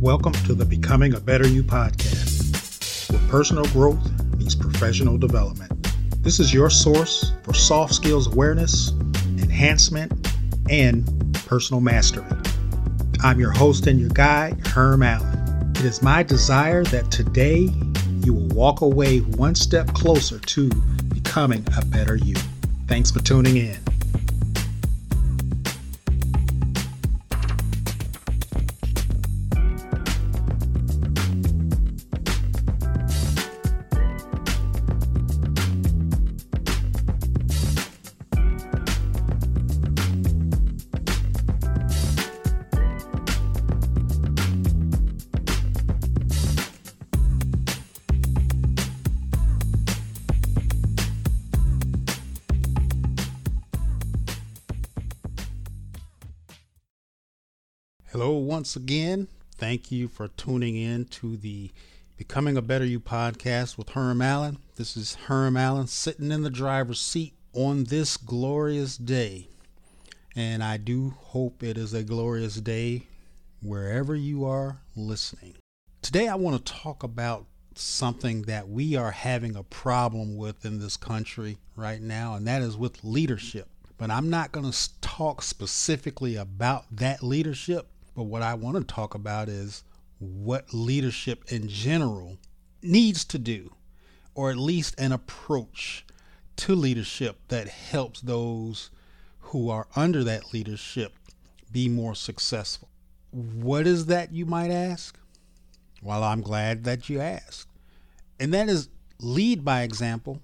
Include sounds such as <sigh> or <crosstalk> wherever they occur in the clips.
Welcome to the Becoming a Better You podcast, where personal growth means professional development. This is your source for soft skills awareness, enhancement, and personal mastery. I'm your host and your guide, Herm Allen. It is my desire that today you will walk away one step closer to becoming a better you. Thanks for tuning in. Hello, once again. Thank you for tuning in to the Becoming a Better You podcast with Herm Allen. This is Herm Allen sitting in the driver's seat on this glorious day. And I do hope it is a glorious day wherever you are listening. Today, I want to talk about something that we are having a problem with in this country right now, and that is with leadership. But I'm not going to talk specifically about that leadership. But what I want to talk about is what leadership in general needs to do, or at least an approach to leadership that helps those who are under that leadership be more successful. What is that, you might ask? Well, I'm glad that you asked. And that is lead by example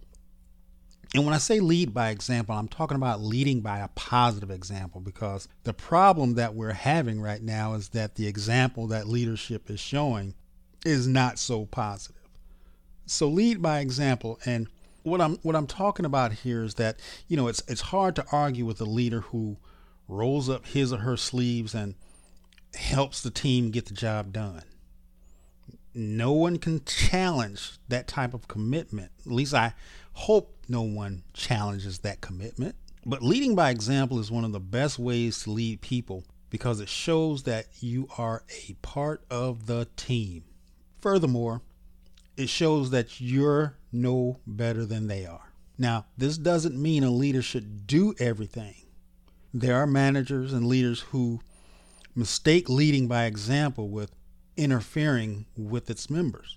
and when I say lead by example, I'm talking about leading by a positive example because the problem that we're having right now is that the example that leadership is showing is not so positive. So lead by example and what I'm what I'm talking about here is that, you know, it's it's hard to argue with a leader who rolls up his or her sleeves and helps the team get the job done. No one can challenge that type of commitment. At least I hope no one challenges that commitment. But leading by example is one of the best ways to lead people because it shows that you are a part of the team. Furthermore, it shows that you're no better than they are. Now, this doesn't mean a leader should do everything. There are managers and leaders who mistake leading by example with interfering with its members.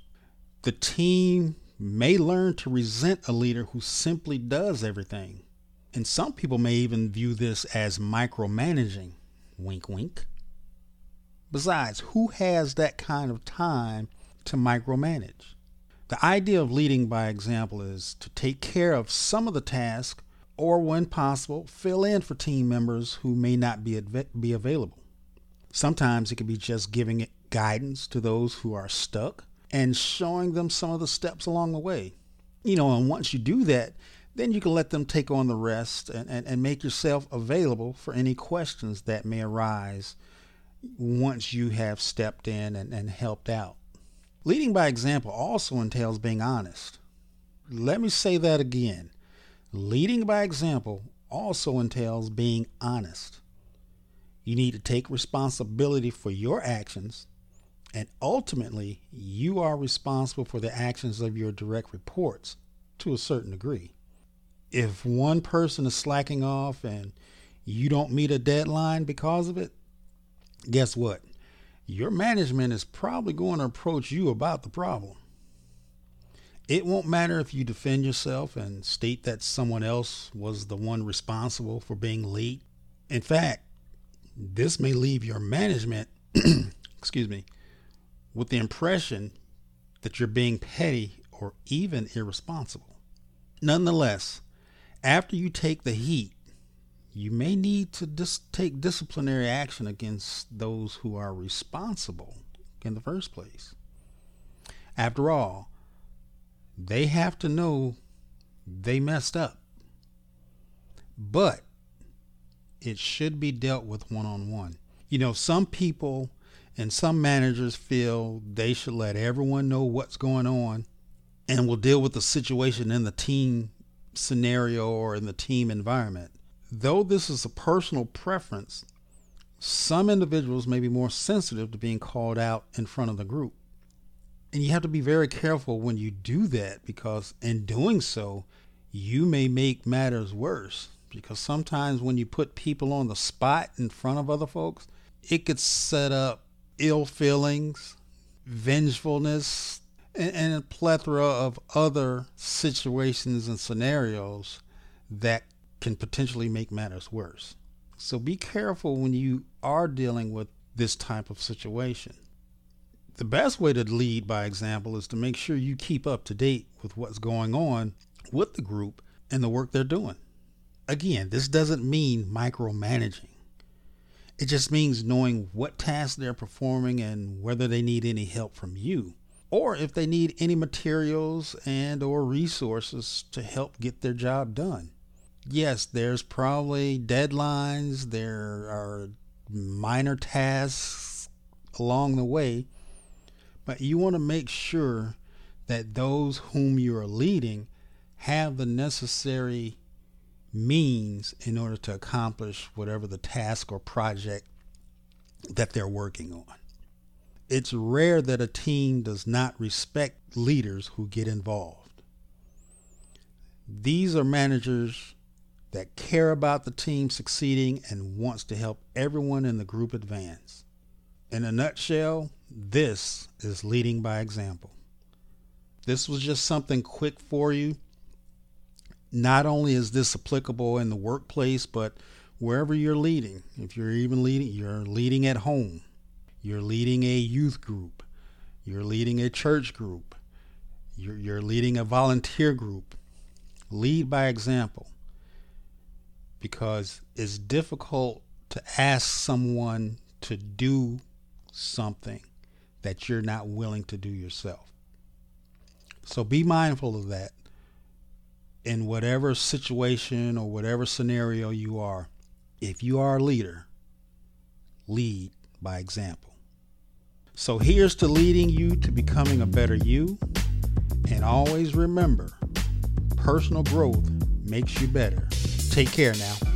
The team may learn to resent a leader who simply does everything. And some people may even view this as micromanaging. Wink, wink. Besides, who has that kind of time to micromanage? The idea of leading by example is to take care of some of the tasks or, when possible, fill in for team members who may not be, be available. Sometimes it can be just giving guidance to those who are stuck and showing them some of the steps along the way. You know, and once you do that, then you can let them take on the rest and, and, and make yourself available for any questions that may arise once you have stepped in and, and helped out. Leading by example also entails being honest. Let me say that again. Leading by example also entails being honest. You need to take responsibility for your actions and ultimately, you are responsible for the actions of your direct reports to a certain degree. If one person is slacking off and you don't meet a deadline because of it, guess what? Your management is probably going to approach you about the problem. It won't matter if you defend yourself and state that someone else was the one responsible for being late. In fact, this may leave your management, <clears throat> excuse me, with the impression that you're being petty or even irresponsible. Nonetheless, after you take the heat, you may need to dis- take disciplinary action against those who are responsible in the first place. After all, they have to know they messed up. But it should be dealt with one on one. You know, some people and some managers feel they should let everyone know what's going on and will deal with the situation in the team scenario or in the team environment. Though this is a personal preference, Some individuals may be more sensitive to being called out in front of the group. And you have to be very careful when you do that because in doing so, you may make matters worse. Because sometimes when you put people on the spot in front of other folks, it could set up ill feelings, vengefulness, and, and a plethora of other situations and scenarios that can potentially make matters worse. So be careful when you are dealing with this type of situation. The best way to lead by example is to make sure you keep up to date with what's going on with the group and the work they're doing. Again, this doesn't mean micromanaging. It just means knowing what tasks they're performing and whether they need any help from you or if they need any materials and or resources to help get their job done. Yes, there's probably deadlines, there are minor tasks along the way, but you want to make sure that those whom you are leading have the necessary means in order to accomplish whatever the task or project that they're working on. It's rare that a team does not respect leaders who get involved. These are managers that care about the team succeeding and wants to help everyone in the group advance. In a nutshell, this is leading by example. This was just something quick for you not only is this applicable in the workplace, but wherever you're leading. If you're even leading, you're leading at home, you're leading a youth group, you're leading a church group, you're, you're leading a volunteer group. Lead by example because it's difficult to ask someone to do something that you're not willing to do yourself. So be mindful of that in whatever situation or whatever scenario you are, if you are a leader, lead by example. So here's to leading you to becoming a better you. And always remember, personal growth makes you better. Take care now.